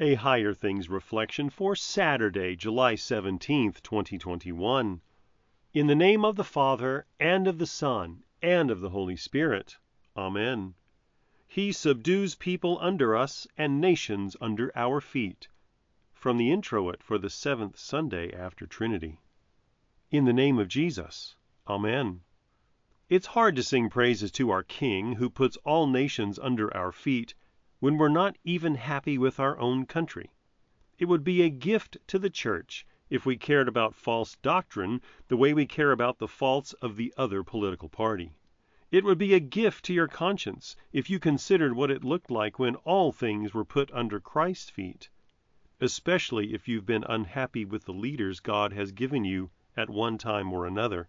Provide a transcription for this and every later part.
A Higher Things reflection for Saturday, July 17th, 2021. In the name of the Father, and of the Son, and of the Holy Spirit. Amen. He subdues people under us and nations under our feet. From the introit for the seventh Sunday after Trinity. In the name of Jesus. Amen. It's hard to sing praises to our King who puts all nations under our feet when we're not even happy with our own country. It would be a gift to the church if we cared about false doctrine the way we care about the faults of the other political party. It would be a gift to your conscience if you considered what it looked like when all things were put under Christ's feet, especially if you've been unhappy with the leaders God has given you at one time or another.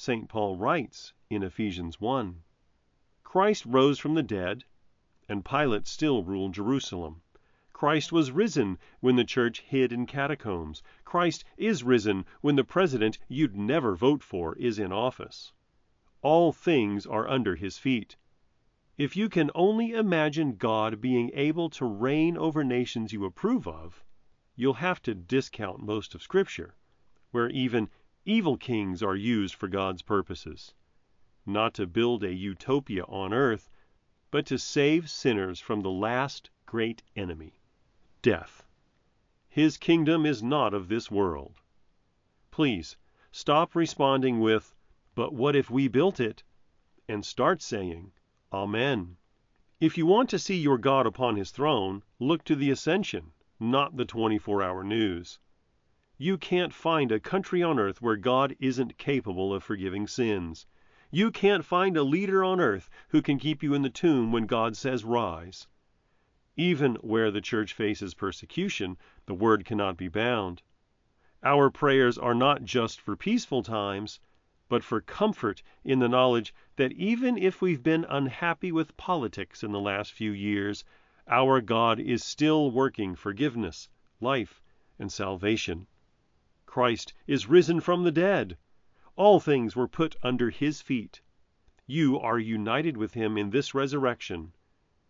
St. Paul writes in Ephesians 1. Christ rose from the dead, and Pilate still ruled Jerusalem. Christ was risen when the church hid in catacombs. Christ is risen when the president you'd never vote for is in office. All things are under his feet. If you can only imagine God being able to reign over nations you approve of, you'll have to discount most of Scripture, where even evil kings are used for God's purposes not to build a utopia on earth, but to save sinners from the last great enemy, death. His kingdom is not of this world. Please stop responding with, But what if we built it? and start saying, Amen. If you want to see your God upon his throne, look to the ascension, not the 24 hour news. You can't find a country on earth where God isn't capable of forgiving sins. You can't find a leader on earth who can keep you in the tomb when God says rise. Even where the church faces persecution, the word cannot be bound. Our prayers are not just for peaceful times, but for comfort in the knowledge that even if we've been unhappy with politics in the last few years, our God is still working forgiveness, life, and salvation. Christ is risen from the dead. All things were put under his feet. You are united with him in this resurrection.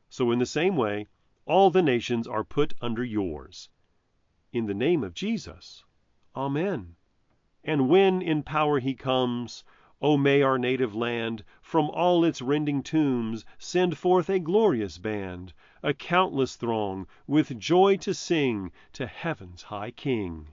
So in the same way, all the nations are put under yours. In the name of Jesus. Amen. And when in power he comes, O may our native land, From all its rending tombs, Send forth a glorious band, A countless throng, with joy to sing To heaven's high King.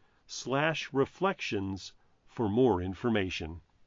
www.higherthings.org/reflections for more information.